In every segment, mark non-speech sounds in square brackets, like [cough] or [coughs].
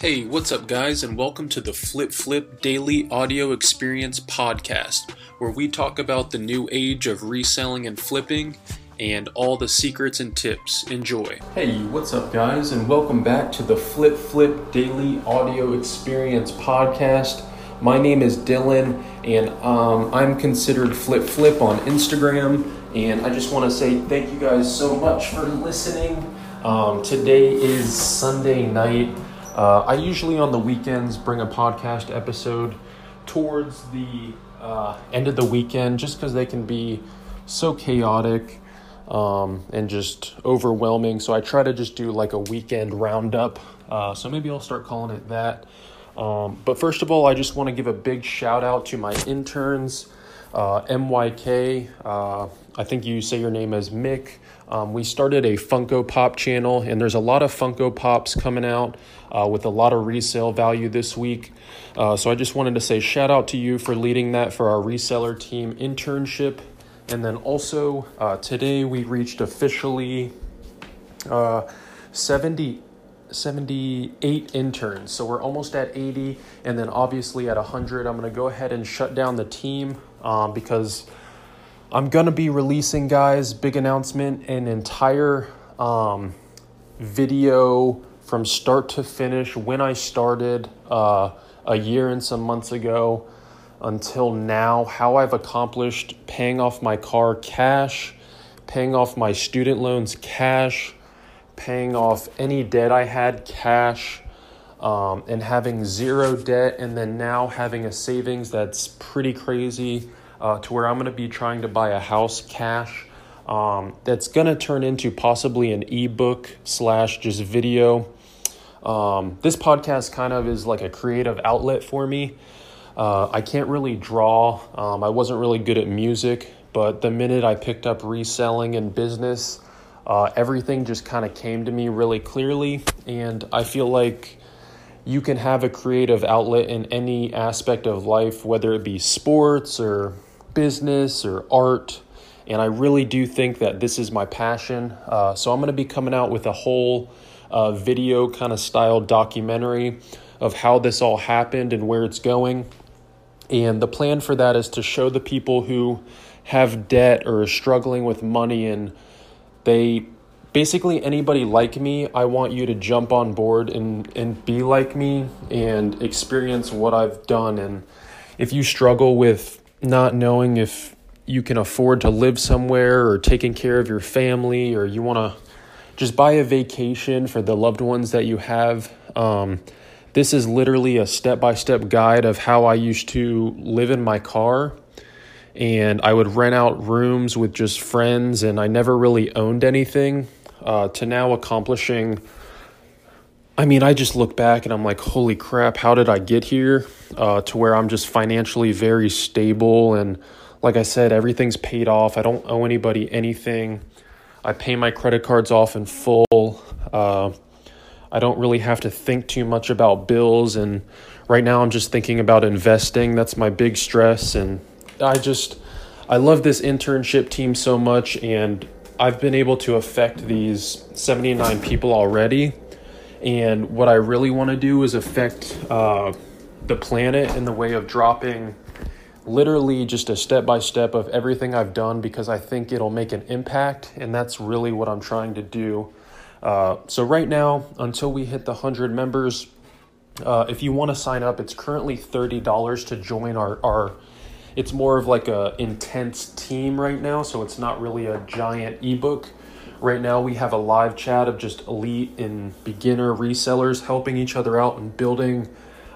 Hey, what's up, guys, and welcome to the Flip Flip Daily Audio Experience Podcast, where we talk about the new age of reselling and flipping and all the secrets and tips. Enjoy. Hey, what's up, guys, and welcome back to the Flip Flip Daily Audio Experience Podcast. My name is Dylan, and um, I'm considered Flip Flip on Instagram. And I just want to say thank you guys so much for listening. Um, today is Sunday night. Uh, I usually on the weekends bring a podcast episode towards the uh, end of the weekend just because they can be so chaotic um, and just overwhelming. So I try to just do like a weekend roundup. Uh, so maybe I'll start calling it that. Um, but first of all, I just want to give a big shout out to my interns, uh, MYK. Uh, I think you say your name as Mick. Um, we started a Funko Pop channel, and there's a lot of Funko Pops coming out uh, with a lot of resale value this week. Uh, so I just wanted to say shout out to you for leading that for our reseller team internship. And then also uh, today we reached officially uh, 70, 78 interns. So we're almost at 80. And then obviously at 100, I'm going to go ahead and shut down the team um, because I'm going to be releasing, guys, big announcement, an entire um, video from start to finish. When I started uh, a year and some months ago until now, how I've accomplished paying off my car cash, paying off my student loans cash, paying off any debt I had cash, um, and having zero debt, and then now having a savings that's pretty crazy uh, to where I'm going to be trying to buy a house cash. Um, that's going to turn into possibly an ebook slash just video um, this podcast kind of is like a creative outlet for me. Uh, I can't really draw. Um, I wasn't really good at music, but the minute I picked up reselling and business, uh, everything just kind of came to me really clearly. And I feel like you can have a creative outlet in any aspect of life, whether it be sports or business or art. And I really do think that this is my passion. Uh, so I'm going to be coming out with a whole uh, video kind of style documentary of how this all happened and where it's going. And the plan for that is to show the people who have debt or are struggling with money and they basically anybody like me, I want you to jump on board and, and be like me and experience what I've done. And if you struggle with not knowing if you can afford to live somewhere or taking care of your family or you want to just buy a vacation for the loved ones that you have. Um, this is literally a step by step guide of how I used to live in my car. And I would rent out rooms with just friends, and I never really owned anything. Uh, to now accomplishing, I mean, I just look back and I'm like, holy crap, how did I get here? Uh, to where I'm just financially very stable. And like I said, everything's paid off. I don't owe anybody anything. I pay my credit cards off in full. Uh, I don't really have to think too much about bills. And right now, I'm just thinking about investing. That's my big stress. And I just, I love this internship team so much. And I've been able to affect these 79 people already. And what I really want to do is affect uh, the planet in the way of dropping literally just a step by step of everything I've done because I think it'll make an impact, and that's really what I'm trying to do. Uh, so, right now, until we hit the 100 members, uh, if you want to sign up, it's currently $30 to join our, our it's more of like a intense team right now, so it's not really a giant ebook. Right now, we have a live chat of just elite and beginner resellers helping each other out and building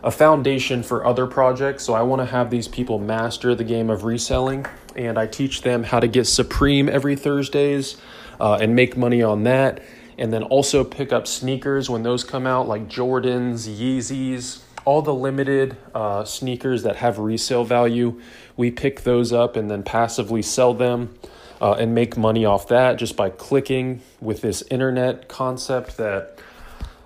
a foundation for other projects. So I want to have these people master the game of reselling, and I teach them how to get Supreme every Thursdays uh, and make money on that. And then also pick up sneakers when those come out, like Jordans, Yeezys, all the limited uh, sneakers that have resale value. We pick those up and then passively sell them. Uh, and make money off that just by clicking with this internet concept that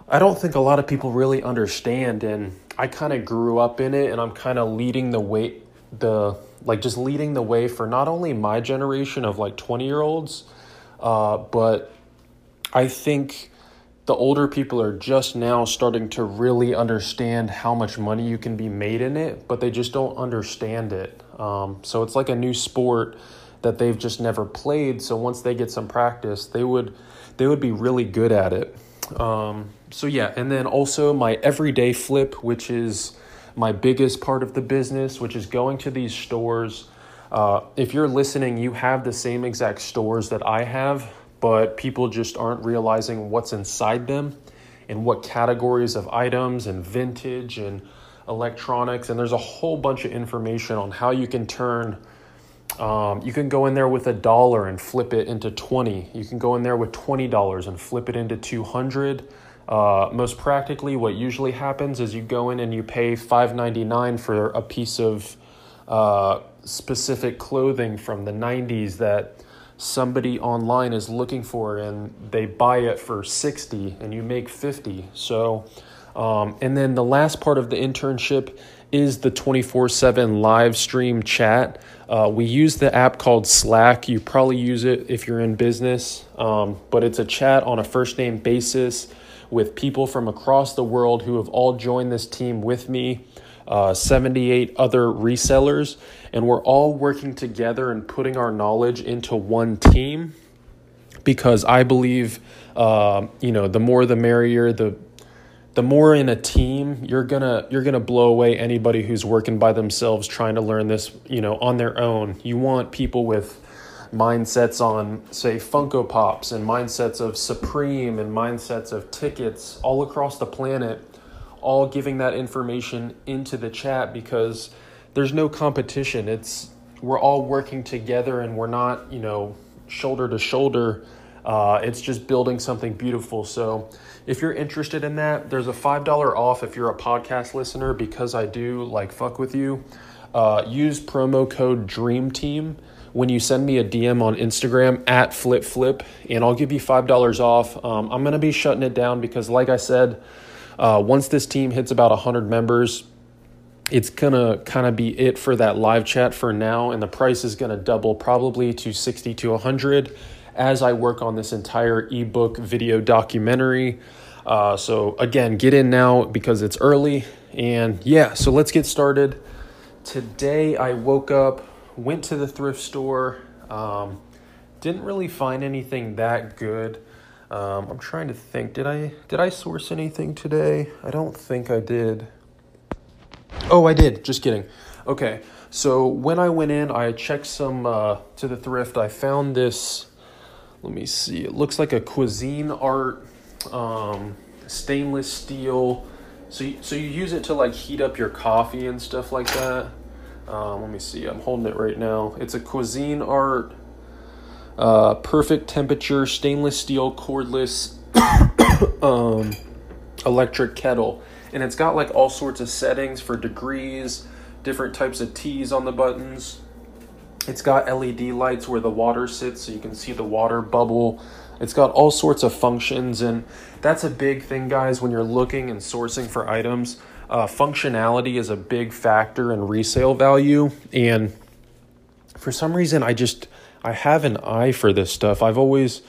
I don't think a lot of people really understand. And I kind of grew up in it and I'm kind of leading the way the like just leading the way for not only my generation of like 20 year olds uh, but I think the older people are just now starting to really understand how much money you can be made in it, but they just don't understand it. Um, so it's like a new sport that they've just never played. So once they get some practice, they would they would be really good at it. Um, so yeah, and then also my everyday flip, which is my biggest part of the business, which is going to these stores. Uh, if you're listening, you have the same exact stores that I have, but people just aren't realizing what's inside them and what categories of items and vintage and electronics. And there's a whole bunch of information on how you can turn. Um, you can go in there with a dollar and flip it into 20. You can go in there with $20 and flip it into 200. Uh, most practically, what usually happens is you go in and you pay $5.99 for a piece of uh, specific clothing from the 90s that somebody online is looking for and they buy it for 60 and you make 50 so um, and then the last part of the internship is the 24-7 live stream chat. Uh, we use the app called slack. You probably use it if you're in business. Um, but it's a chat on a first name basis with people from across the world who have all joined this team with me uh, 78 other resellers, and we're all working together and putting our knowledge into one team because I believe, uh, you know, the more the merrier. The the more in a team, you're gonna you're gonna blow away anybody who's working by themselves trying to learn this, you know, on their own. You want people with mindsets on, say, Funko Pops and mindsets of Supreme and mindsets of tickets all across the planet all giving that information into the chat because there's no competition. It's we're all working together and we're not, you know, shoulder to shoulder. Uh, it's just building something beautiful. So, if you're interested in that, there's a five dollar off if you're a podcast listener because I do like fuck with you. Uh, use promo code Dream Team when you send me a DM on Instagram at Flip Flip, and I'll give you five dollars off. Um, I'm gonna be shutting it down because, like I said uh, once this team hits about 100 members, it's gonna kind of be it for that live chat for now, and the price is gonna double probably to 60 to 100 as I work on this entire ebook video documentary. Uh, so, again, get in now because it's early. And yeah, so let's get started. Today, I woke up, went to the thrift store, um, didn't really find anything that good. Um, I'm trying to think. Did I did I source anything today? I don't think I did. Oh, I did. Just kidding. Okay. So when I went in, I checked some uh, to the thrift. I found this. Let me see. It looks like a Cuisinart um, stainless steel. So you, so you use it to like heat up your coffee and stuff like that. Um, let me see. I'm holding it right now. It's a Cuisinart uh, perfect temperature stainless steel cordless [coughs] um, electric kettle. And it's got like all sorts of settings for degrees, different types of teas on the buttons. It's got LED lights where the water sits so you can see the water bubble. It's got all sorts of functions, and that's a big thing, guys, when you're looking and sourcing for items. Uh, functionality is a big factor in resale value, and for some reason, I just I have an eye for this stuff. I've always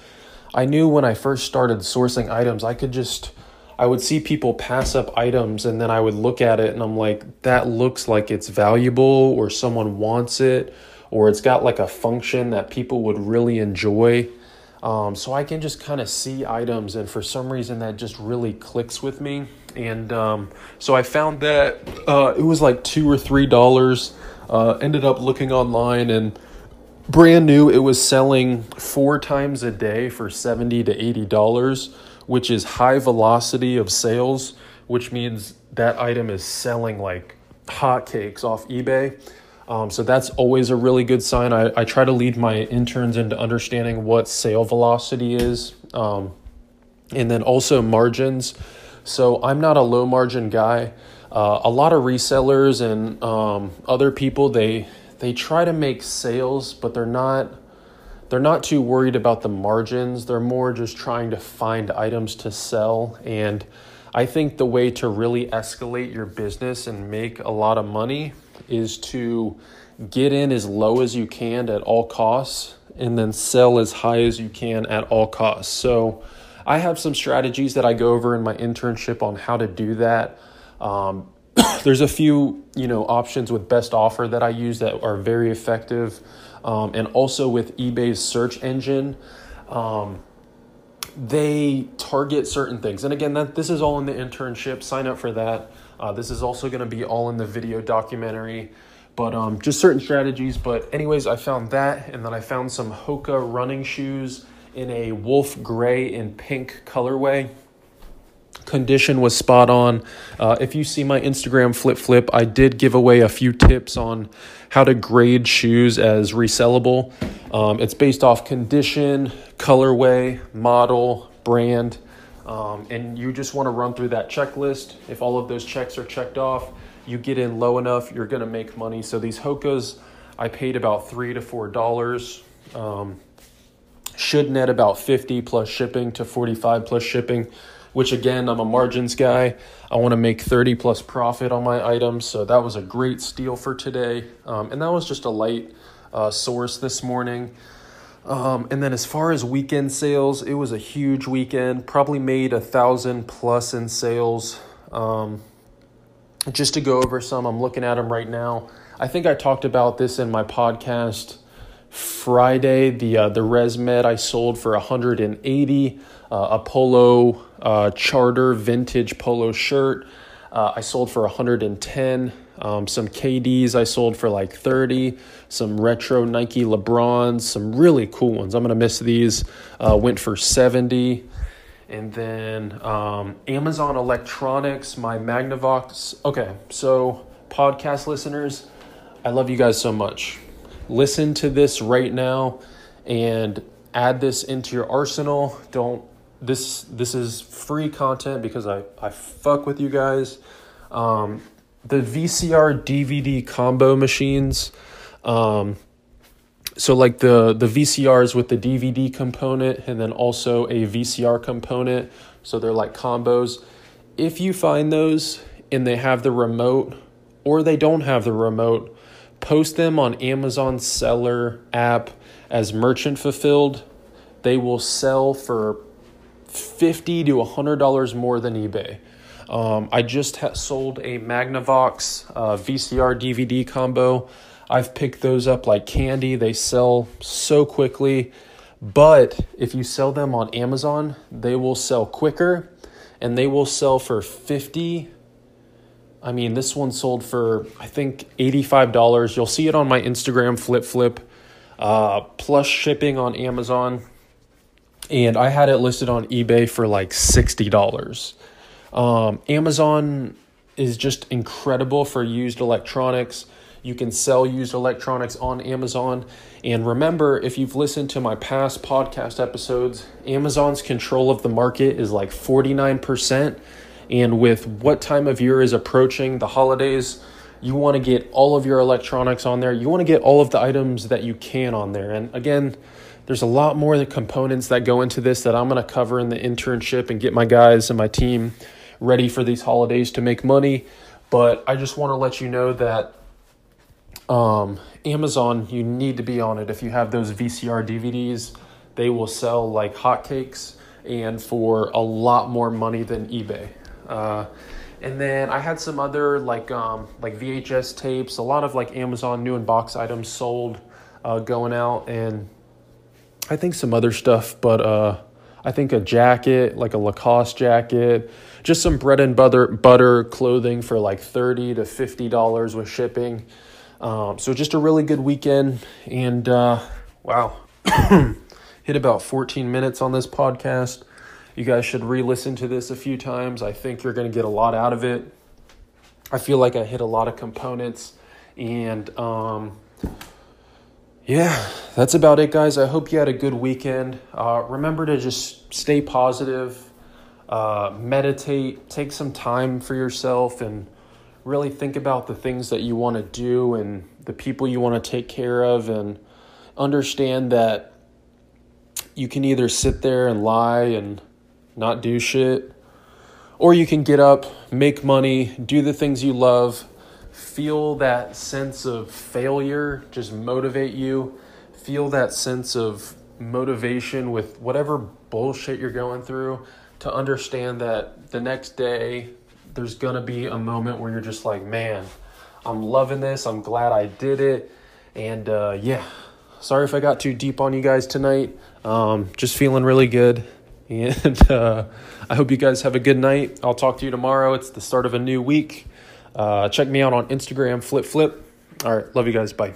I knew when I first started sourcing items, I could just I would see people pass up items and then I would look at it and I'm like that looks like it's valuable or someone wants it or it's got like a function that people would really enjoy. Um, so I can just kind of see items, and for some reason that just really clicks with me. And um, so I found that uh, it was like two or three dollars. Uh, ended up looking online, and brand new it was selling four times a day for 70 to 80 dollars which is high velocity of sales which means that item is selling like hotcakes off ebay um, so that's always a really good sign. I, I try to lead my interns into understanding what sale velocity is um, and then also margins. So i'm not a low margin guy. Uh, a lot of resellers and um, other people they they try to make sales, but they're not they're not too worried about the margins. They're more just trying to find items to sell. And I think the way to really escalate your business and make a lot of money is to get in as low as you can at all costs and then sell as high as you can at all costs. So I have some strategies that I go over in my internship on how to do that. Um, [coughs] there's a few, you know, options with best offer that I use that are very effective, um, and also with eBay's search engine. Um, they target certain things, and again, that this is all in the internship. Sign up for that. Uh, this is also going to be all in the video documentary, but um, just certain strategies. But anyways, I found that, and then I found some Hoka running shoes in a wolf gray and pink colorway condition was spot on. Uh, if you see my Instagram flip flip, I did give away a few tips on how to grade shoes as resellable. Um, it's based off condition, colorway, model, brand, um, and you just want to run through that checklist. If all of those checks are checked off, you get in low enough, you're going to make money. So these Hokas, I paid about three to four dollars. Um, should net about 50 plus shipping to 45 plus shipping which again, I'm a margins guy. I want to make 30 plus profit on my items. So that was a great steal for today. Um, and that was just a light uh, source this morning. Um, and then as far as weekend sales, it was a huge weekend. Probably made a thousand plus in sales. Um, just to go over some, I'm looking at them right now. I think I talked about this in my podcast Friday. The uh, the ResMed I sold for 180. Uh, a polo uh, charter vintage polo shirt uh, I sold for 110. Um, some KDs I sold for like 30. Some retro Nike LeBrons, some really cool ones. I'm gonna miss these. Uh, went for 70. And then um, Amazon Electronics, my Magnavox. Okay, so podcast listeners, I love you guys so much. Listen to this right now and add this into your arsenal. Don't this this is free content because I, I fuck with you guys. Um, the VCR DVD combo machines. Um, so like the the VCRs with the DVD component and then also a VCR component. So they're like combos. If you find those and they have the remote or they don't have the remote, post them on Amazon seller app as merchant fulfilled. They will sell for 50 to $100 more than eBay. Um, I just ha- sold a Magnavox uh, VCR DVD combo. I've picked those up like candy. They sell so quickly. But if you sell them on Amazon, they will sell quicker and they will sell for 50 I mean, this one sold for I think $85. You'll see it on my Instagram flip flip. Uh, plus shipping on Amazon and I had it listed on eBay for like $60. Um, Amazon is just incredible for used electronics. You can sell used electronics on Amazon. And remember, if you've listened to my past podcast episodes, Amazon's control of the market is like 49%. And with what time of year is approaching, the holidays, you want to get all of your electronics on there. You want to get all of the items that you can on there. And again, there's a lot more the components that go into this that I'm going to cover in the internship and get my guys and my team ready for these holidays to make money. But I just want to let you know that um, Amazon, you need to be on it. If you have those VCR DVDs, they will sell like hotcakes and for a lot more money than eBay. Uh, and then I had some other like um, like VHS tapes, a lot of like Amazon new in box items sold uh, going out, and I think some other stuff, but uh, I think a jacket, like a Lacoste jacket, just some bread and butter butter clothing for like thirty to fifty dollars with shipping. Um, so just a really good weekend, and uh, wow, [coughs] hit about fourteen minutes on this podcast. You guys should re-listen to this a few times. I think you're going to get a lot out of it. I feel like I hit a lot of components, and um, yeah, that's about it, guys. I hope you had a good weekend. Uh, remember to just stay positive, uh, meditate, take some time for yourself, and really think about the things that you want to do and the people you want to take care of, and understand that you can either sit there and lie and not do shit, or you can get up, make money, do the things you love feel that sense of failure just motivate you feel that sense of motivation with whatever bullshit you're going through to understand that the next day there's gonna be a moment where you're just like, man, I'm loving this. I'm glad I did it. And uh, yeah, sorry if I got too deep on you guys tonight. Um, just feeling really good. [laughs] And uh, I hope you guys have a good night. I'll talk to you tomorrow. It's the start of a new week. Uh, check me out on Instagram, Flip Flip. All right. Love you guys. Bye.